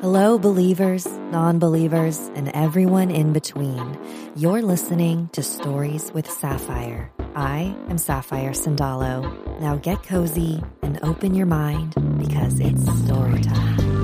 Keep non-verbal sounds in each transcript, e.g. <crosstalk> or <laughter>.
Hello, believers, non believers, and everyone in between. You're listening to Stories with Sapphire. I am Sapphire Sandalo. Now get cozy and open your mind because it's story time.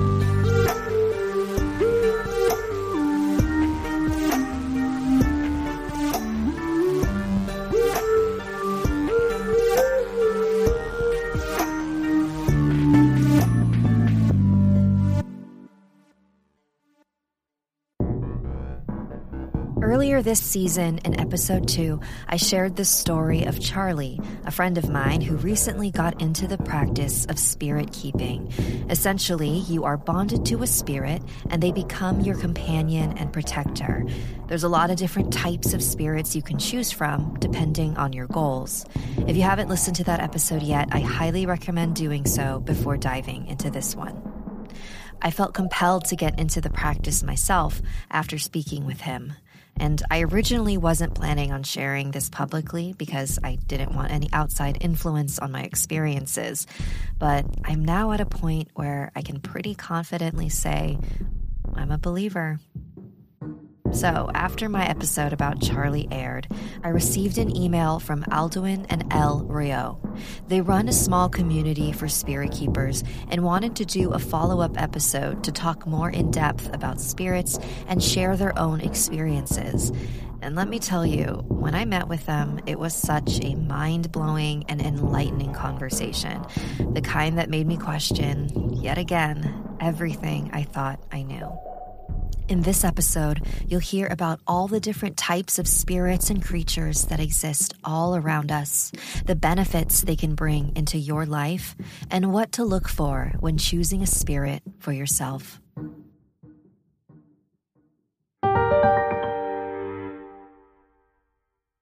Earlier this season, in episode two, I shared the story of Charlie, a friend of mine who recently got into the practice of spirit keeping. Essentially, you are bonded to a spirit and they become your companion and protector. There's a lot of different types of spirits you can choose from, depending on your goals. If you haven't listened to that episode yet, I highly recommend doing so before diving into this one. I felt compelled to get into the practice myself after speaking with him. And I originally wasn't planning on sharing this publicly because I didn't want any outside influence on my experiences. But I'm now at a point where I can pretty confidently say I'm a believer. So, after my episode about Charlie aired, I received an email from Alduin and Elle Rio. They run a small community for spirit keepers and wanted to do a follow up episode to talk more in depth about spirits and share their own experiences. And let me tell you, when I met with them, it was such a mind blowing and enlightening conversation. The kind that made me question, yet again, everything I thought I knew. In this episode, you'll hear about all the different types of spirits and creatures that exist all around us, the benefits they can bring into your life, and what to look for when choosing a spirit for yourself.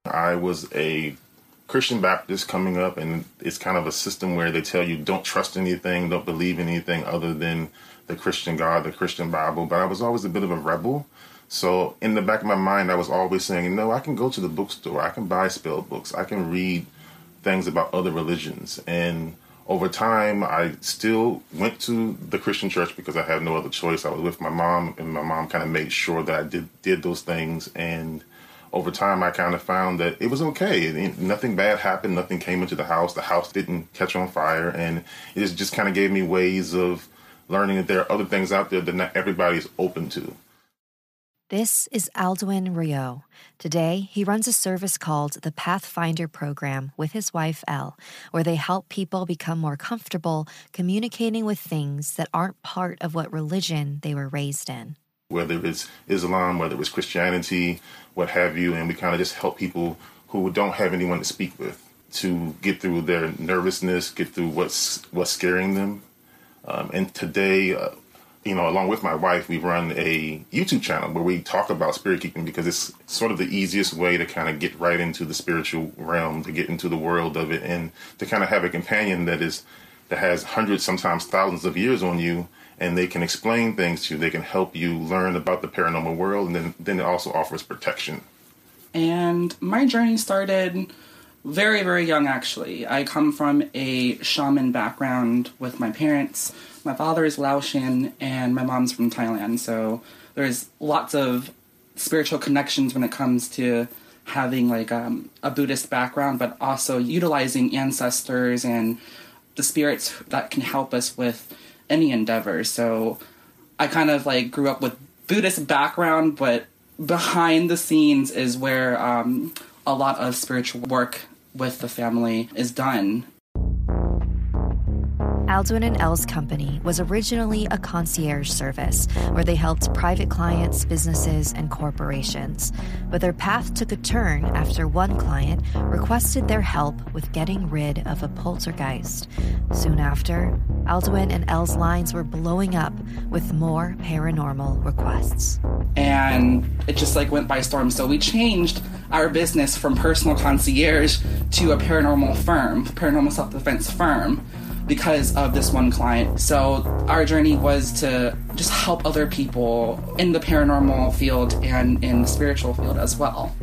I was a Christian Baptist coming up, and it's kind of a system where they tell you don't trust anything, don't believe anything other than the Christian God, the Christian Bible. But I was always a bit of a rebel. So in the back of my mind, I was always saying, no, I can go to the bookstore, I can buy spell books, I can read things about other religions. And over time, I still went to the Christian church because I had no other choice. I was with my mom, and my mom kind of made sure that I did did those things. And over time, I kind of found that it was okay. Nothing bad happened. Nothing came into the house. The house didn't catch on fire, and it just kind of gave me ways of learning that there are other things out there that not everybody is open to. This is Alduin Rio. Today, he runs a service called the Pathfinder Program with his wife, Elle, where they help people become more comfortable communicating with things that aren't part of what religion they were raised in. Whether it's Islam, whether it's Christianity, what have you, and we kind of just help people who don't have anyone to speak with to get through their nervousness, get through what's what's scaring them, um, and today, uh, you know, along with my wife, we run a YouTube channel where we talk about spirit keeping because it's sort of the easiest way to kind of get right into the spiritual realm, to get into the world of it, and to kind of have a companion that is that has hundreds, sometimes thousands of years on you, and they can explain things to you. They can help you learn about the paranormal world, and then then it also offers protection. And my journey started very, very young, actually. I come from a shaman background with my parents. My father is Laotian and my mom's from Thailand, so there's lots of spiritual connections when it comes to having like um, a Buddhist background, but also utilizing ancestors and the spirits that can help us with any endeavor. So I kind of like grew up with Buddhist background, but behind the scenes is where um, a lot of spiritual work with the family is done. Aldwin and Elle's company was originally a concierge service where they helped private clients, businesses, and corporations. But their path took a turn after one client requested their help with getting rid of a poltergeist. Soon after, Aldwin and Elle's lines were blowing up with more paranormal requests. And it just like went by storm. So we changed our business from personal concierge to a paranormal firm, paranormal self defense firm because of this one client. So our journey was to just help other people in the paranormal field and in the spiritual field as well.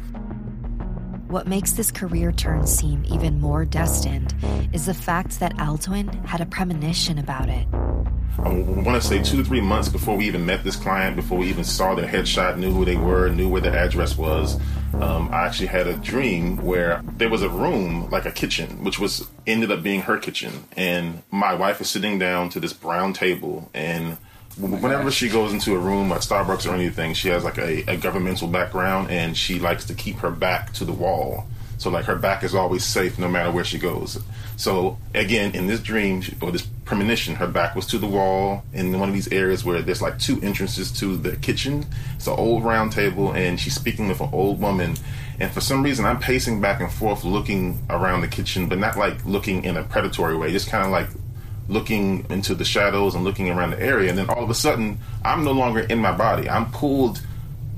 What makes this career turn seem even more destined is the fact that Aldwin had a premonition about it. I want to say two to three months before we even met this client, before we even saw their headshot, knew who they were, knew where their address was. Um, I actually had a dream where there was a room, like a kitchen, which was ended up being her kitchen, and my wife is sitting down to this brown table, and whenever she goes into a room at Starbucks or anything, she has like a, a governmental background, and she likes to keep her back to the wall. So like her back is always safe no matter where she goes. So again, in this dream or this premonition, her back was to the wall in one of these areas where there's like two entrances to the kitchen. It's an old round table, and she's speaking with an old woman. And for some reason, I'm pacing back and forth, looking around the kitchen, but not like looking in a predatory way, just kind of like looking into the shadows and looking around the area. And then all of a sudden, I'm no longer in my body. I'm pulled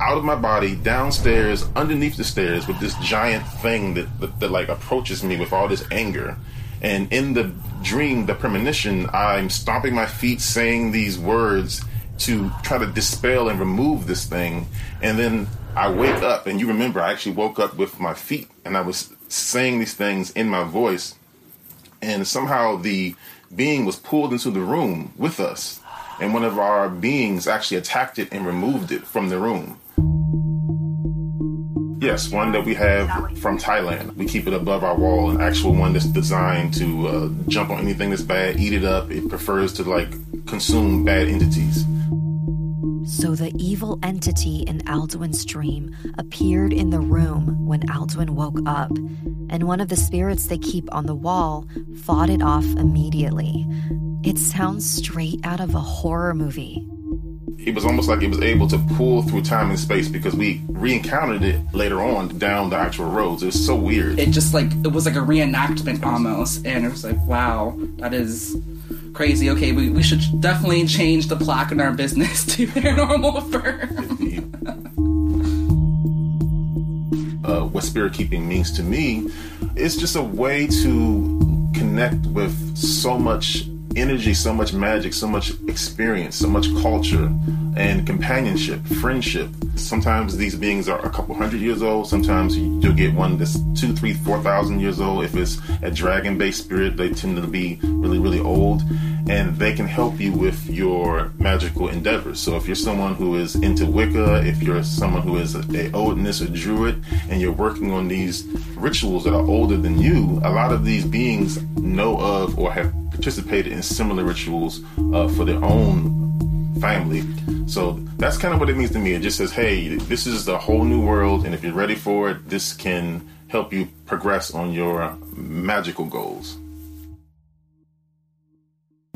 out of my body downstairs underneath the stairs with this giant thing that, that, that like approaches me with all this anger and in the dream the premonition i'm stomping my feet saying these words to try to dispel and remove this thing and then i wake up and you remember i actually woke up with my feet and i was saying these things in my voice and somehow the being was pulled into the room with us and one of our beings actually attacked it and removed it from the room Yes, one that we have from Thailand. We keep it above our wall, an actual one that's designed to uh, jump on anything that's bad, eat it up. It prefers to like consume bad entities. So the evil entity in Aldwin's dream appeared in the room when Aldwin woke up, and one of the spirits they keep on the wall fought it off immediately. It sounds straight out of a horror movie it was almost like it was able to pull through time and space because we re-encountered it later on down the actual roads. It was so weird. It just like it was like a reenactment almost, and it was like, wow, that is crazy. Okay, we, we should definitely change the plaque in our business <laughs> to paranormal firm. <laughs> uh, what spirit keeping means to me is just a way to connect with so much energy, so much magic, so much experience, so much culture and companionship, friendship. Sometimes these beings are a couple hundred years old. Sometimes you'll get one that's two, three, four thousand years old. If it's a dragon based spirit, they tend to be really, really old and they can help you with your magical endeavors. So if you're someone who is into Wicca, if you're someone who is a, a Odinist or Druid, and you're working on these rituals that are older than you, a lot of these beings know of or have participated in similar rituals uh, for their own family. So that's kind of what it means to me. It just says, hey, this is a whole new world, and if you're ready for it, this can help you progress on your magical goals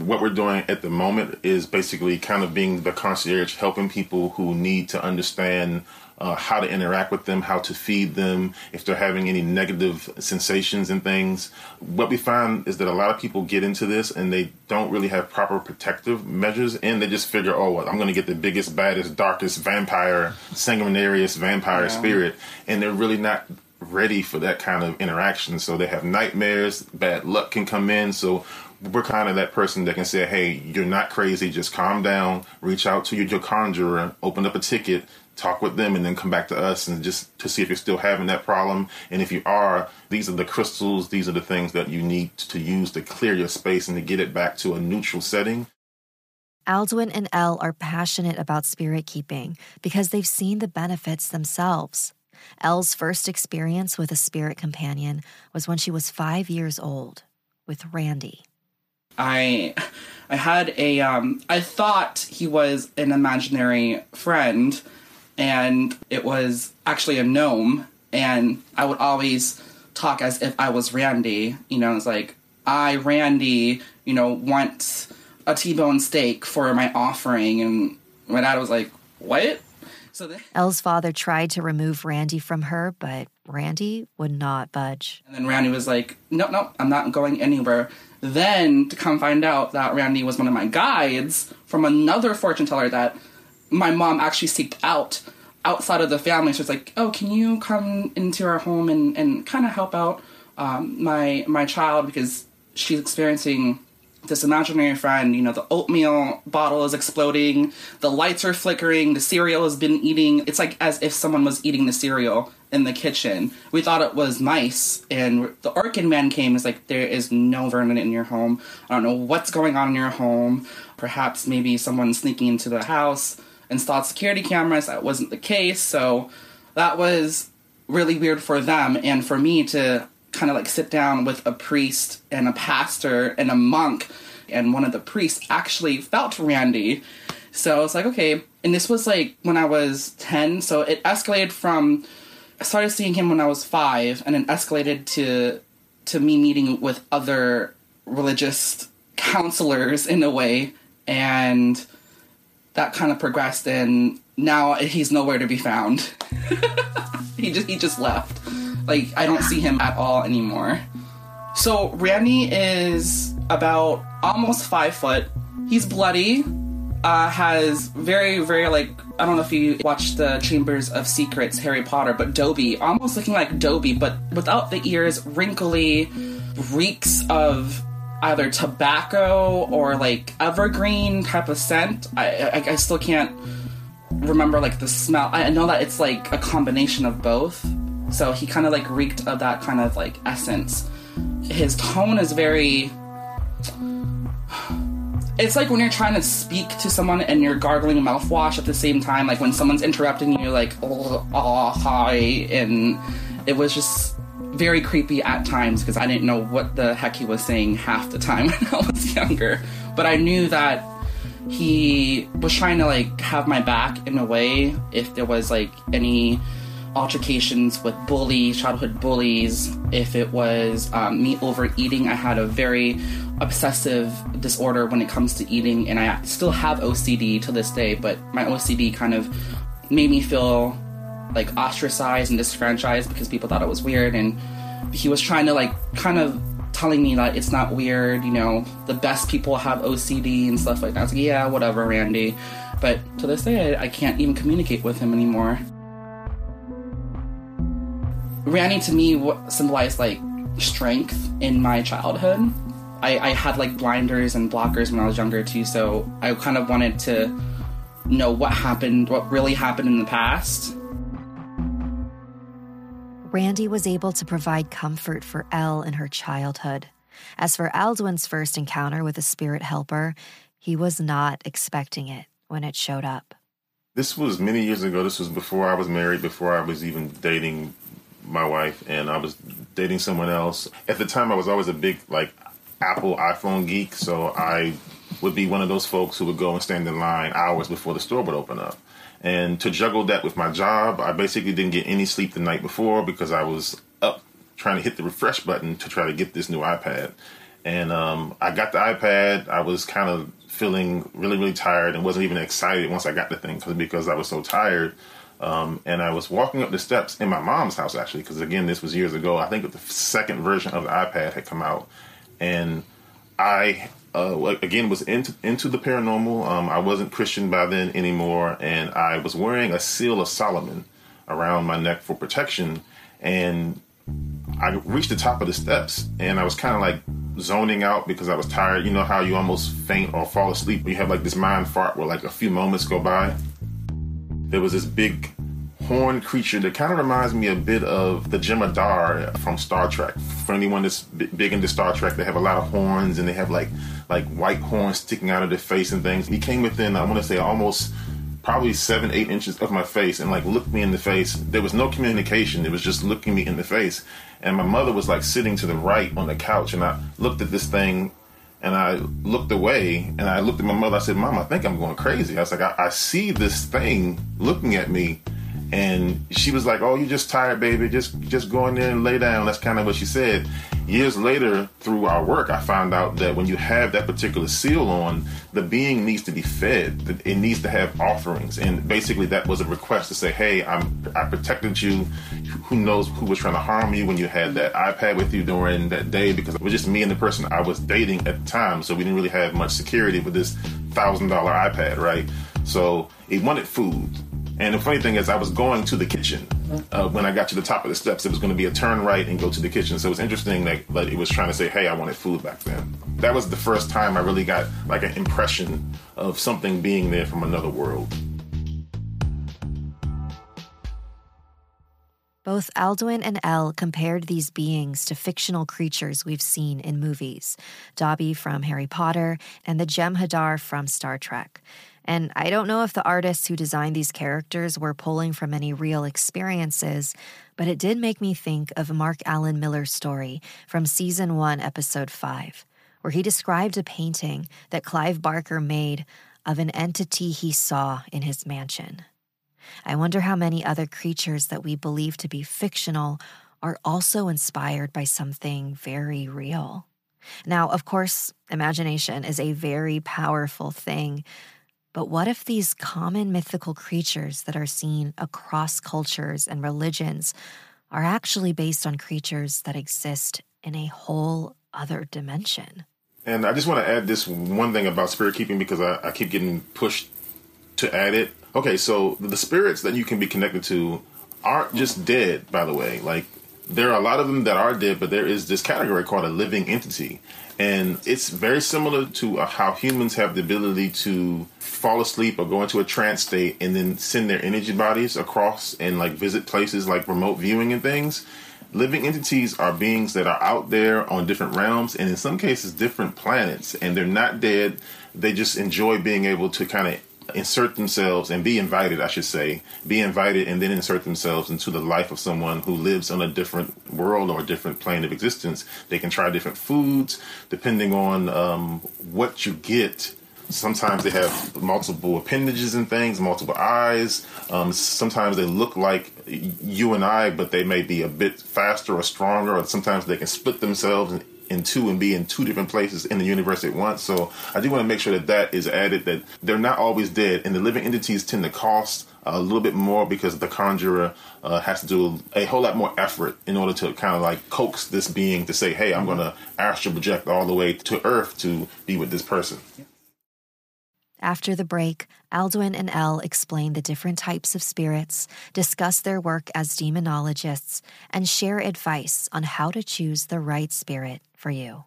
what we're doing at the moment is basically kind of being the concierge, helping people who need to understand uh, how to interact with them, how to feed them, if they're having any negative sensations and things. What we find is that a lot of people get into this and they don't really have proper protective measures, and they just figure, oh, well, I'm going to get the biggest, baddest, darkest vampire, sanguinarious vampire yeah. spirit, and they're really not ready for that kind of interaction. So they have nightmares, bad luck can come in. So we're kind of that person that can say, hey, you're not crazy, just calm down, reach out to your, your conjurer, open up a ticket, talk with them, and then come back to us and just to see if you're still having that problem. And if you are, these are the crystals, these are the things that you need to use to clear your space and to get it back to a neutral setting. Aldwin and Elle are passionate about spirit keeping because they've seen the benefits themselves. Elle's first experience with a spirit companion was when she was five years old with Randy. I I had a um I thought he was an imaginary friend and it was actually a gnome and I would always talk as if I was Randy, you know, it's like I, Randy, you know, want a T-bone steak for my offering. And my dad was like, what? So then, Elle's father tried to remove Randy from her, but Randy would not budge. And then Randy was like, no, no, I'm not going anywhere. Then to come find out that Randy was one of my guides from another fortune teller that my mom actually seeked out outside of the family. So it's like, oh, can you come into our home and, and kind of help out um, my my child because she's experiencing this imaginary friend. You know, the oatmeal bottle is exploding, the lights are flickering, the cereal has been eating. It's like as if someone was eating the cereal in the kitchen. We thought it was mice, and the Orkin man came. Is like there is no vermin in your home. I don't know what's going on in your home. Perhaps maybe someone sneaking into the house installed security cameras. That wasn't the case, so that was really weird for them and for me to kind of like sit down with a priest and a pastor and a monk and one of the priests actually felt Randy. So I was like, okay. And this was like when I was 10. So it escalated from, I started seeing him when I was five and then escalated to, to me meeting with other religious counselors in a way. And that kind of progressed and now he's nowhere to be found. <laughs> he just he just left. Like I don't see him at all anymore. So Randy is about almost five foot. He's bloody. Uh, has very very like I don't know if you watched the Chambers of Secrets Harry Potter, but Dobby, almost looking like Dobby, but without the ears, wrinkly, reeks of either tobacco or like evergreen type of scent. I, I, I still can't remember like the smell. I know that it's like a combination of both. So he kind of like reeked of that kind of like essence. His tone is very. It's like when you're trying to speak to someone and you're gargling mouthwash at the same time. Like when someone's interrupting you, like, oh, oh hi. And it was just very creepy at times because I didn't know what the heck he was saying half the time <laughs> when I was younger. But I knew that he was trying to like have my back in a way if there was like any altercations with bullies, childhood bullies, if it was um, me overeating. I had a very obsessive disorder when it comes to eating, and I still have OCD to this day, but my OCD kind of made me feel like ostracized and disfranchised because people thought it was weird and he was trying to like kind of telling me that it's not weird you know the best people have ocd and stuff like that. I was like yeah whatever randy. But to this day I, I can't even communicate with him anymore randy to me symbolized like strength in my childhood I, I had like blinders and blockers when i was younger too so i kind of wanted to know what happened what really happened in the past Randy was able to provide comfort for Elle in her childhood. As for Aldwin's first encounter with a spirit helper, he was not expecting it when it showed up. This was many years ago. This was before I was married, before I was even dating my wife, and I was dating someone else. At the time, I was always a big, like, Apple iPhone geek, so I would be one of those folks who would go and stand in line hours before the store would open up. And to juggle that with my job, I basically didn't get any sleep the night before because I was up trying to hit the refresh button to try to get this new iPad. And um, I got the iPad. I was kind of feeling really, really tired and wasn't even excited once I got the thing because I was so tired. Um, and I was walking up the steps in my mom's house actually, because again, this was years ago. I think the second version of the iPad had come out, and I uh, again was into into the paranormal. Um, I wasn't Christian by then anymore, and I was wearing a seal of Solomon around my neck for protection. And I reached the top of the steps, and I was kind of like zoning out because I was tired. You know how you almost faint or fall asleep. You have like this mind fart where like a few moments go by. There was this big horn creature that kind of reminds me a bit of the Jem'Hadar from Star Trek. For anyone that's big into Star Trek, they have a lot of horns and they have like like white horns sticking out of their face and things. He came within, I want to say, almost probably seven, eight inches of my face and like looked me in the face. There was no communication. It was just looking me in the face. And my mother was like sitting to the right on the couch and I looked at this thing and I looked away and I looked at my mother. I said, Mom, I think I'm going crazy. I was like, I, I see this thing looking at me And she was like, "Oh, you're just tired, baby. Just just go in there and lay down." That's kind of what she said. Years later, through our work, I found out that when you have that particular seal on, the being needs to be fed. It needs to have offerings, and basically that was a request to say, "Hey, I'm I protected you. Who knows who was trying to harm you when you had that iPad with you during that day? Because it was just me and the person I was dating at the time, so we didn't really have much security with this thousand dollar iPad, right? So it wanted food." And the funny thing is, I was going to the kitchen uh, when I got to the top of the steps. It was going to be a turn right and go to the kitchen. So it was interesting that, that it was trying to say, "Hey, I wanted food back then." That was the first time I really got like an impression of something being there from another world. Both Alduin and Elle compared these beings to fictional creatures we've seen in movies Dobby from Harry Potter and the Jem'Hadar from Star Trek. And I don't know if the artists who designed these characters were pulling from any real experiences, but it did make me think of Mark Alan Miller's story from season 1, episode 5, where he described a painting that Clive Barker made of an entity he saw in his mansion. I wonder how many other creatures that we believe to be fictional are also inspired by something very real. Now, of course, imagination is a very powerful thing, but what if these common mythical creatures that are seen across cultures and religions are actually based on creatures that exist in a whole other dimension? And I just want to add this one thing about spirit keeping because I, I keep getting pushed to add it. Okay, so the spirits that you can be connected to aren't just dead, by the way. Like, there are a lot of them that are dead, but there is this category called a living entity. And it's very similar to uh, how humans have the ability to fall asleep or go into a trance state and then send their energy bodies across and like visit places like remote viewing and things. Living entities are beings that are out there on different realms and in some cases different planets and they're not dead. They just enjoy being able to kind of insert themselves and be invited, I should say, be invited and then insert themselves into the life of someone who lives on a different world or a different plane of existence. They can try different foods depending on um, what you get. Sometimes they have multiple appendages and things, multiple eyes. Um, sometimes they look like you and I, but they may be a bit faster or stronger, or sometimes they can split themselves in two and be in two different places in the universe at once. So I do want to make sure that that is added that they're not always dead, and the living entities tend to cost a little bit more because the conjurer uh, has to do a whole lot more effort in order to kind of like coax this being to say, "Hey, I'm going to astral project all the way to Earth to be with this person." After the break, Alduin and Elle explain the different types of spirits, discuss their work as demonologists, and share advice on how to choose the right spirit for you.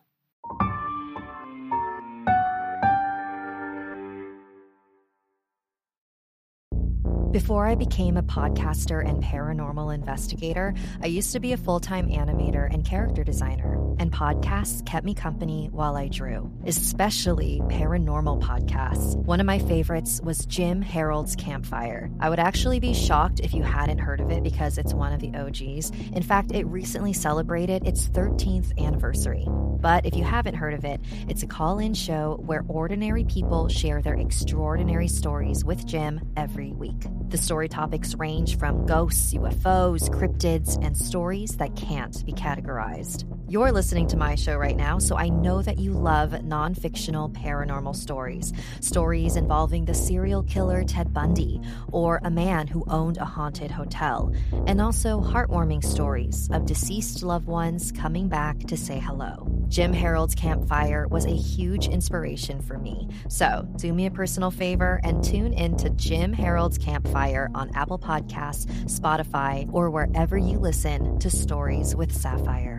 Before I became a podcaster and paranormal investigator, I used to be a full time animator and character designer, and podcasts kept me company while I drew, especially paranormal podcasts. One of my favorites was Jim Harold's Campfire. I would actually be shocked if you hadn't heard of it because it's one of the OGs. In fact, it recently celebrated its 13th anniversary. But if you haven't heard of it, it's a call in show where ordinary people share their extraordinary stories with Jim every week. The story topics range from ghosts, UFOs, cryptids, and stories that can't be categorized. You're listening to my show right now, so I know that you love non fictional paranormal stories. Stories involving the serial killer Ted Bundy or a man who owned a haunted hotel, and also heartwarming stories of deceased loved ones coming back to say hello. Jim Harold's Campfire was a huge inspiration for me. So do me a personal favor and tune in to Jim Harold's Campfire on Apple Podcasts, Spotify, or wherever you listen to Stories with Sapphire.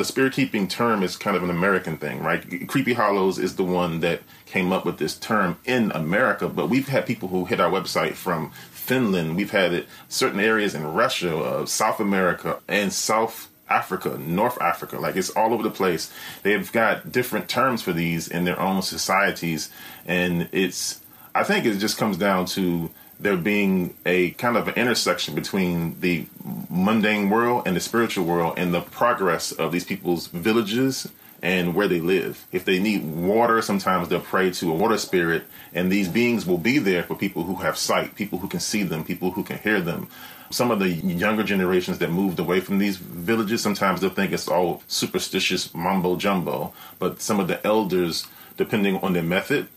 The spirit keeping term is kind of an American thing, right? Creepy Hollows is the one that came up with this term in America, but we've had people who hit our website from Finland. We've had it certain areas in Russia, uh, South America, and South Africa, North Africa. Like it's all over the place. They've got different terms for these in their own societies, and it's. I think it just comes down to there being a kind of an intersection between the mundane world and the spiritual world and the progress of these people's villages and where they live. If they need water, sometimes they'll pray to a water spirit, and these beings will be there for people who have sight, people who can see them, people who can hear them. Some of the younger generations that moved away from these villages, sometimes they'll think it's all superstitious mumbo jumbo, but some of the elders, depending on their method,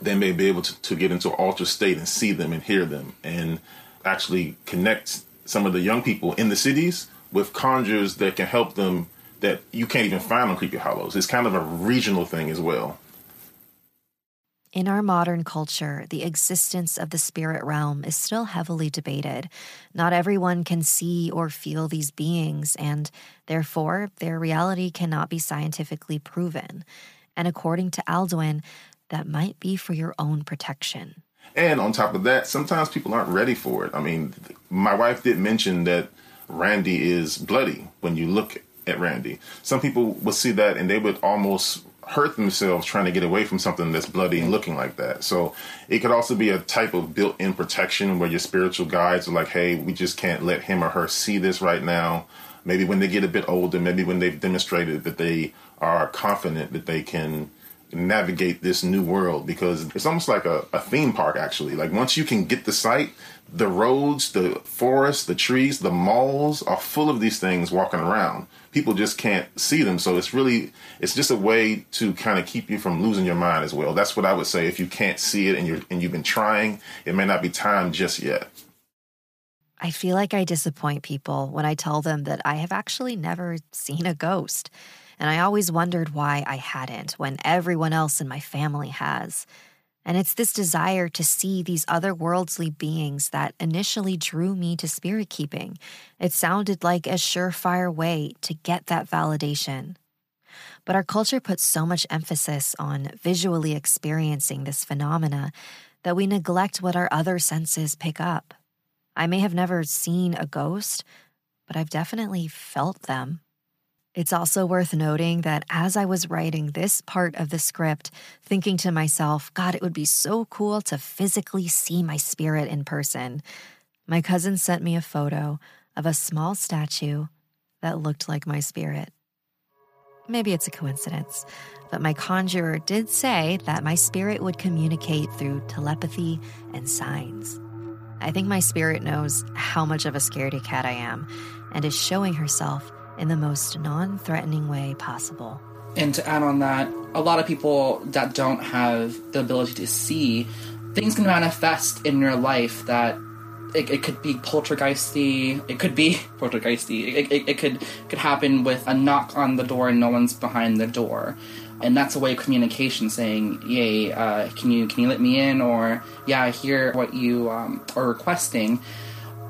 they may be able to, to get into an altered state and see them and hear them and actually connect some of the young people in the cities with conjures that can help them that you can't even find on Creepy Hollows. It's kind of a regional thing as well. In our modern culture, the existence of the spirit realm is still heavily debated. Not everyone can see or feel these beings, and therefore, their reality cannot be scientifically proven. And according to Alduin, that might be for your own protection. And on top of that, sometimes people aren't ready for it. I mean, my wife did mention that Randy is bloody when you look at Randy. Some people would see that and they would almost hurt themselves trying to get away from something that's bloody and looking like that. So it could also be a type of built in protection where your spiritual guides are like, hey, we just can't let him or her see this right now. Maybe when they get a bit older, maybe when they've demonstrated that they are confident that they can navigate this new world because it's almost like a, a theme park actually. Like once you can get the site, the roads, the forests, the trees, the malls are full of these things walking around. People just can't see them. So it's really, it's just a way to kind of keep you from losing your mind as well. That's what I would say. If you can't see it and you're, and you've been trying, it may not be time just yet. I feel like I disappoint people when I tell them that I have actually never seen a ghost. And I always wondered why I hadn't when everyone else in my family has. And it's this desire to see these otherworldly beings that initially drew me to spirit keeping. It sounded like a surefire way to get that validation. But our culture puts so much emphasis on visually experiencing this phenomena that we neglect what our other senses pick up. I may have never seen a ghost, but I've definitely felt them. It's also worth noting that as I was writing this part of the script, thinking to myself, God, it would be so cool to physically see my spirit in person, my cousin sent me a photo of a small statue that looked like my spirit. Maybe it's a coincidence, but my conjurer did say that my spirit would communicate through telepathy and signs. I think my spirit knows how much of a scaredy cat I am and is showing herself in the most non threatening way possible. And to add on that, a lot of people that don't have the ability to see, things can manifest in your life that it, it could be poltergeisty, it could be <laughs> poltergeisty, it, it, it could could happen with a knock on the door and no one's behind the door. And that's a way of communication, saying, "Yay, uh, can you can you let me in?" or "Yeah, I hear what you um, are requesting."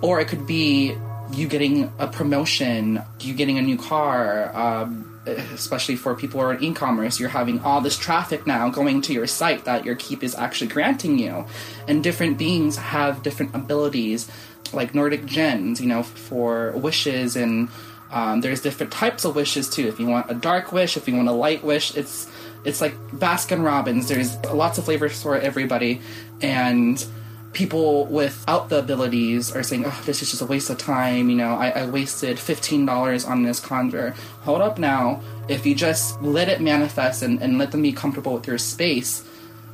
Or it could be you getting a promotion, you getting a new car, um, especially for people who are in e-commerce, you're having all this traffic now going to your site that your keep is actually granting you. And different beings have different abilities, like Nordic gens, you know, for wishes and um, there's different types of wishes too. If you want a dark wish, if you want a light wish, it's it's like Baskin Robbins. There's lots of flavors for everybody, and people without the abilities are saying, oh, this is just a waste of time. You know, I, I wasted $15 on this conjure. Hold up now. If you just let it manifest and, and let them be comfortable with your space,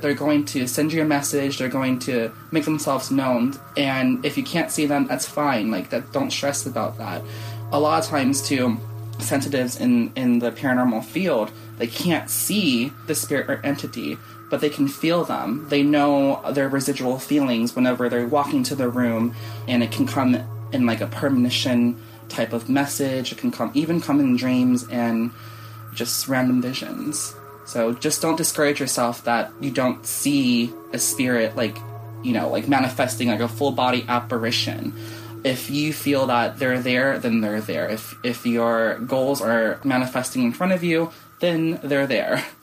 they're going to send you a message. They're going to make themselves known. And if you can't see them, that's fine. Like that, don't stress about that. A lot of times, too, sensitives in in the paranormal field, they can't see the spirit or entity, but they can feel them. They know their residual feelings whenever they're walking to the room, and it can come in like a premonition type of message. It can come even come in dreams and just random visions. So just don't discourage yourself that you don't see a spirit like, you know, like manifesting like a full body apparition. if you feel that they're there, then they're there. If if your goals are manifesting in front of you, then they're there. <laughs>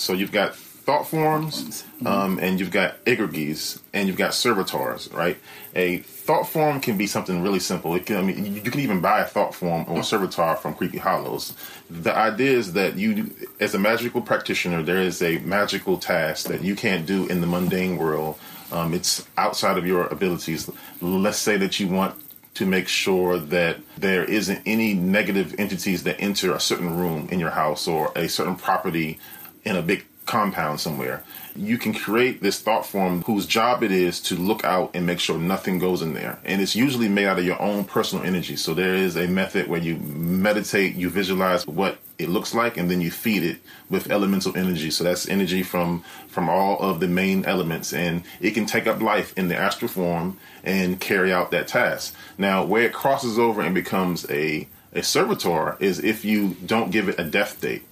So you've got thought forms, um, and you've got egregores, and you've got servitors, right? A thought form can be something really simple. It can, I mean, you can even buy a thought form or a servitor from Creepy Hollows. The idea is that you, as a magical practitioner, there is a magical task that you can't do in the mundane world. Um, it's outside of your abilities. Let's say that you want to make sure that there isn't any negative entities that enter a certain room in your house or a certain property in a big compound somewhere. You can create this thought form whose job it is to look out and make sure nothing goes in there. And it's usually made out of your own personal energy. So there is a method where you meditate, you visualize what it looks like, and then you feed it with elemental energy. So that's energy from from all of the main elements, and it can take up life in the astral form and carry out that task. Now, where it crosses over and becomes a a servitor is if you don't give it a death date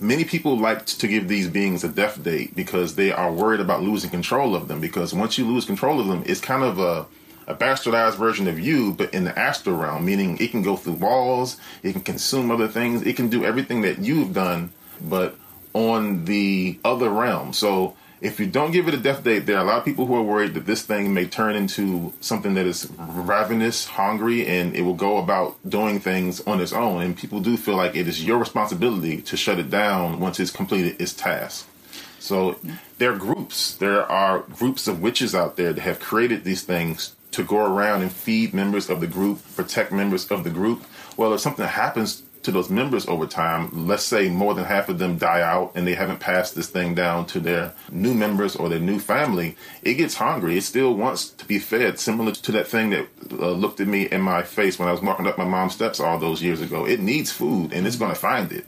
many people like to give these beings a death date because they are worried about losing control of them. Because once you lose control of them, it's kind of a, a bastardized version of you, but in the astral realm, meaning it can go through walls, it can consume other things, it can do everything that you've done, but on the other realm. So if you don't give it a death date, there are a lot of people who are worried that this thing may turn into something that is ravenous, hungry, and it will go about doing things on its own. And people do feel like it is your responsibility to shut it down once it's completed its task. So there are groups. There are groups of witches out there that have created these things to go around and feed members of the group, protect members of the group. Well, if something happens to those members over time, let's say more than half of them die out and they haven't passed this thing down to their new members or their new family, it gets hungry. It still wants to be fed, similar to that thing that uh, looked at me in my face when I was walking up my mom's steps all those years ago. It needs food and it's going to find it.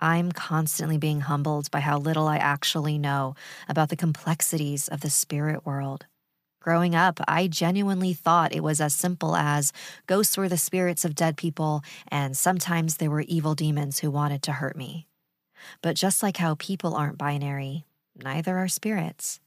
I'm constantly being humbled by how little I actually know about the complexities of the spirit world. Growing up, I genuinely thought it was as simple as ghosts were the spirits of dead people, and sometimes there were evil demons who wanted to hurt me. But just like how people aren't binary, neither are spirits.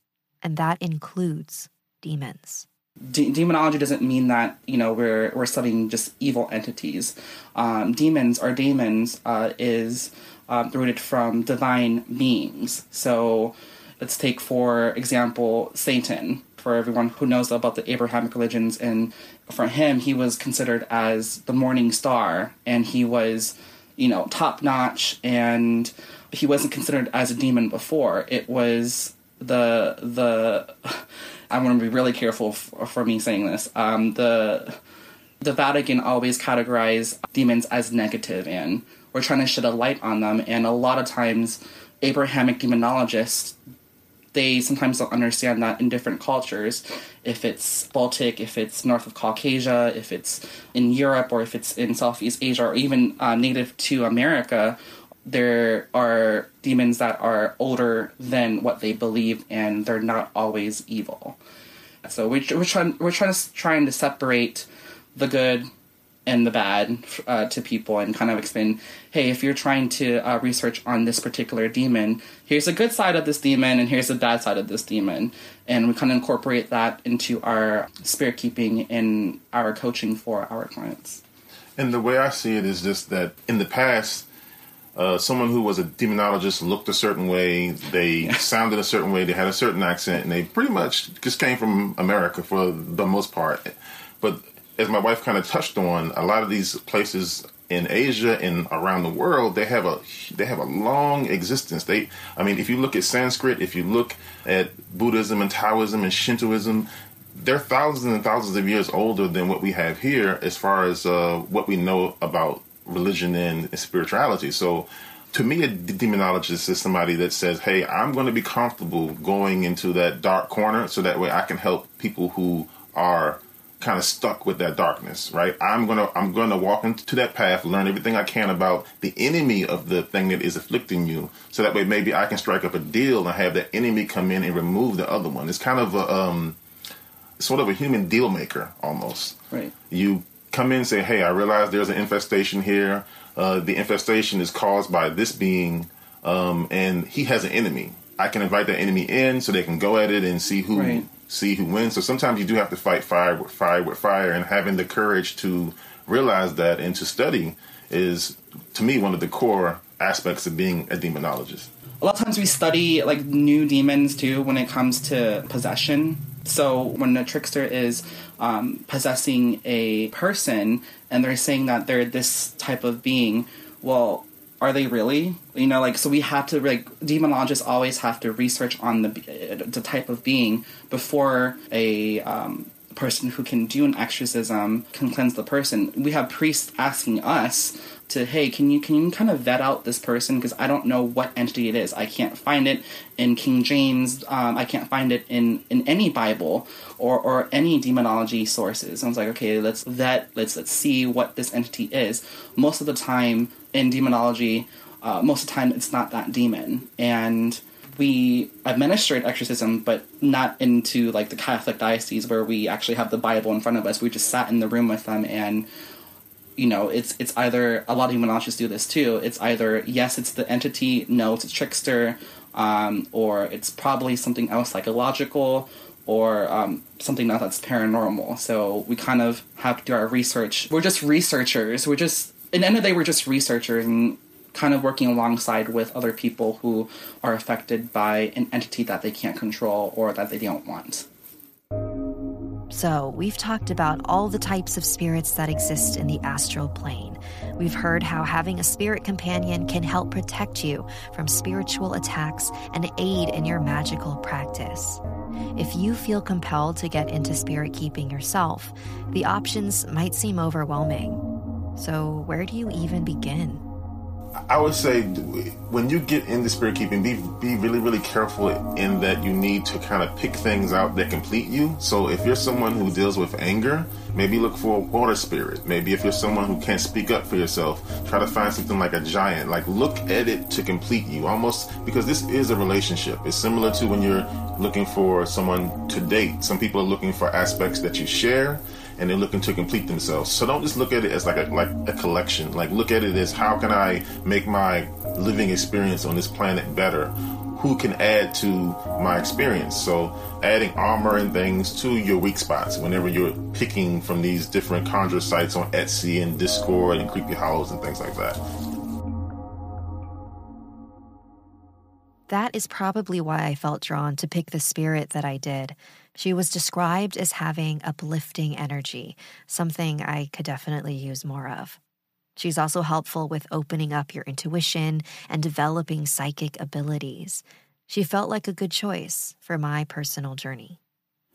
And that includes demons. De- demonology doesn't mean that you know we're we're studying just evil entities. Um, demons or demons uh, is um, rooted from divine beings. So let's take for example Satan for everyone who knows about the Abrahamic religions. And for him, he was considered as the morning star, and he was, you know, top notch, and he wasn't considered as a demon before. It was the the. I want to be really careful for, for me saying this. Um, the the Vatican always categorize demons as negative, and we're trying to shed a light on them. And a lot of times, Abrahamic demonologists they sometimes don't understand that in different cultures, if it's Baltic, if it's north of Caucasia, if it's in Europe, or if it's in Southeast Asia, or even uh, native to America, there are demons that are older than what they believe, and they're not always evil. So we, we're trying we're trying to trying to separate the good and the bad uh, to people and kind of explain hey if you're trying to uh, research on this particular demon here's a good side of this demon and here's the bad side of this demon. And we kind of incorporate that into our spirit keeping and our coaching for our clients. And the way i see it is just that in the past uh, someone who was a demonologist looked a certain way, they <laughs> sounded a certain way, they had a certain accent, and they pretty much just came from America for the most part. But as my wife kind of touched on, a lot of these places in Asia and around the world, they have a they have a long existence. They, I mean, if you look at Sanskrit, if you look at Buddhism and Taoism and Shintoism, they're thousands and thousands of years older than what we have here, as far as uh, what we know about religion and spirituality. So, to me, a demonologist is somebody that says, "Hey, I'm going to be comfortable going into that dark corner, so that way I can help people who are." Kind of stuck with that darkness, right? I'm gonna I'm gonna walk into that path, learn everything I can about the enemy of the thing that is afflicting you, so that way maybe I can strike up a deal and have that enemy come in and remove the other one. It's kind of a um, sort of a human deal maker almost. Right. You come in and say, "Hey, I realize there's an infestation here. Uh, the infestation is caused by this being, um, and he has an enemy. I can invite that enemy in so they can go at it and see who." Right see who wins. So sometimes you do have to fight fire with fire with fire, and having the courage to realize that and to study is, to me, one of the core aspects of being a demonologist. A lot of times we study like new demons too when it comes to possession. So when a trickster is um, possessing a person and they're saying that they're this type of being, well, are they really? You know, like so we have to like demonologists always have to research on the the type of being before a um, person who can do an exorcism can cleanse the person. We have priests asking us to, hey, can you can you kind of vet out this person because I don't know what entity it is. I can't find it in King James. Um, I can't find it in in any Bible or or any demonology sources. I was like, okay, let's vet. Let's let's see what this entity is. Most of the time in demonology, uh, most of the time it's not that demon and we administered exorcism, but not into like the Catholic diocese where we actually have the Bible in front of us. We just sat in the room with them, and you know, it's it's either a lot of demonologists do this too. It's either yes, it's the entity, no, it's a trickster, um, or it's probably something else psychological, or um, something else that's paranormal. So we kind of have to do our research. We're just researchers. We're just, in the end of the day, we're just researchers and kind of working alongside with other people who are affected by an entity that they can't control or that they don't want. So, we've talked about all the types of spirits that exist in the astral plane. We've heard how having a spirit companion can help protect you from spiritual attacks and aid in your magical practice. If you feel compelled to get into spirit keeping yourself, the options might seem overwhelming. So, where do you even begin? I would say when you get into spirit keeping, be be really really careful in that you need to kind of pick things out that complete you. So if you're someone who deals with anger, maybe look for a water spirit. Maybe if you're someone who can't speak up for yourself, try to find something like a giant. Like look at it to complete you, almost because this is a relationship. It's similar to when you're looking for someone to date. Some people are looking for aspects that you share and they're looking to complete themselves. So don't just look at it as like a like a collection. Like look at it as how can I make my living experience on this planet better? Who can add to my experience? So adding armor and things to your weak spots whenever you're picking from these different conjure sites on Etsy and Discord and Creepy Hollows and things like that. That is probably why I felt drawn to pick the spirit that I did. She was described as having uplifting energy, something I could definitely use more of. She's also helpful with opening up your intuition and developing psychic abilities. She felt like a good choice for my personal journey.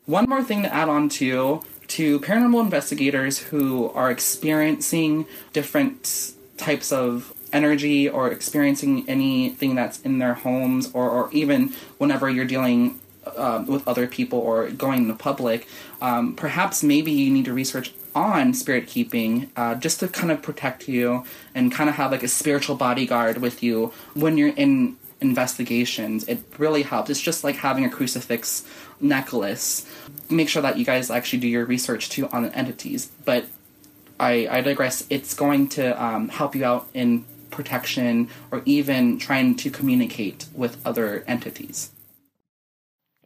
One more thing to add on to to paranormal investigators who are experiencing different types of energy or experiencing anything that's in their homes or, or even whenever you're dealing uh, with other people or going in the public, um, perhaps maybe you need to research on spirit keeping uh, just to kind of protect you and kind of have like a spiritual bodyguard with you when you're in investigations. It really helps. It's just like having a crucifix necklace. Make sure that you guys actually do your research too on entities. But I, I digress. It's going to um, help you out in protection or even trying to communicate with other entities.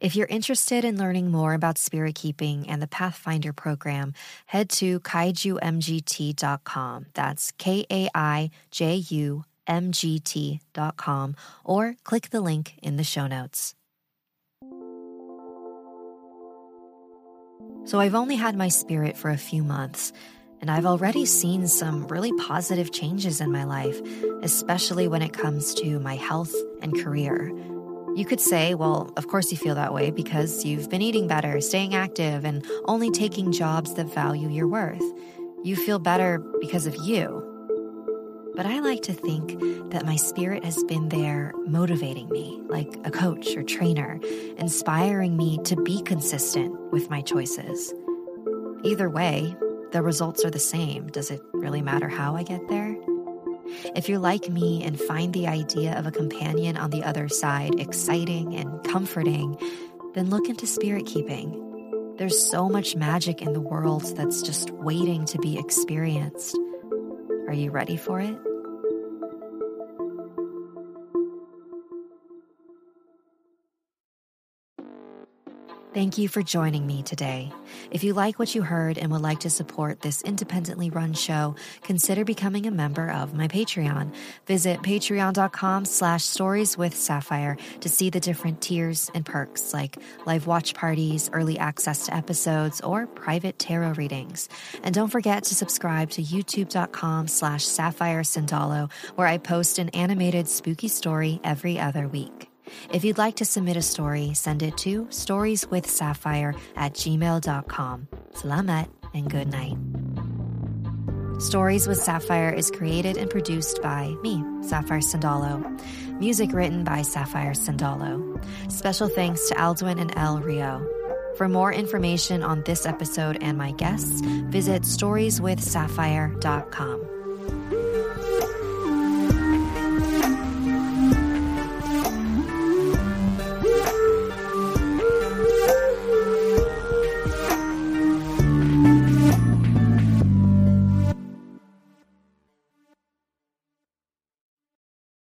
If you're interested in learning more about spirit keeping and the Pathfinder program, head to kaijumgt.com. That's K A I J U M G T.com or click the link in the show notes. So I've only had my spirit for a few months, and I've already seen some really positive changes in my life, especially when it comes to my health and career. You could say, well, of course you feel that way because you've been eating better, staying active, and only taking jobs that value your worth. You feel better because of you. But I like to think that my spirit has been there motivating me, like a coach or trainer, inspiring me to be consistent with my choices. Either way, the results are the same. Does it really matter how I get there? If you're like me and find the idea of a companion on the other side exciting and comforting, then look into spirit keeping. There's so much magic in the world that's just waiting to be experienced. Are you ready for it? Thank you for joining me today. If you like what you heard and would like to support this independently run show, consider becoming a member of my Patreon. Visit patreon.com slash stories with sapphire to see the different tiers and perks like live watch parties, early access to episodes, or private tarot readings. And don't forget to subscribe to youtube.com slash sapphire sandalo, where I post an animated spooky story every other week. If you'd like to submit a story, send it to storieswithsapphire at gmail.com. Salamat and good night. Stories with Sapphire is created and produced by me, Sapphire Sandalo. Music written by Sapphire Sandalo. Special thanks to Aldwin and El Rio. For more information on this episode and my guests, visit storieswithsapphire.com.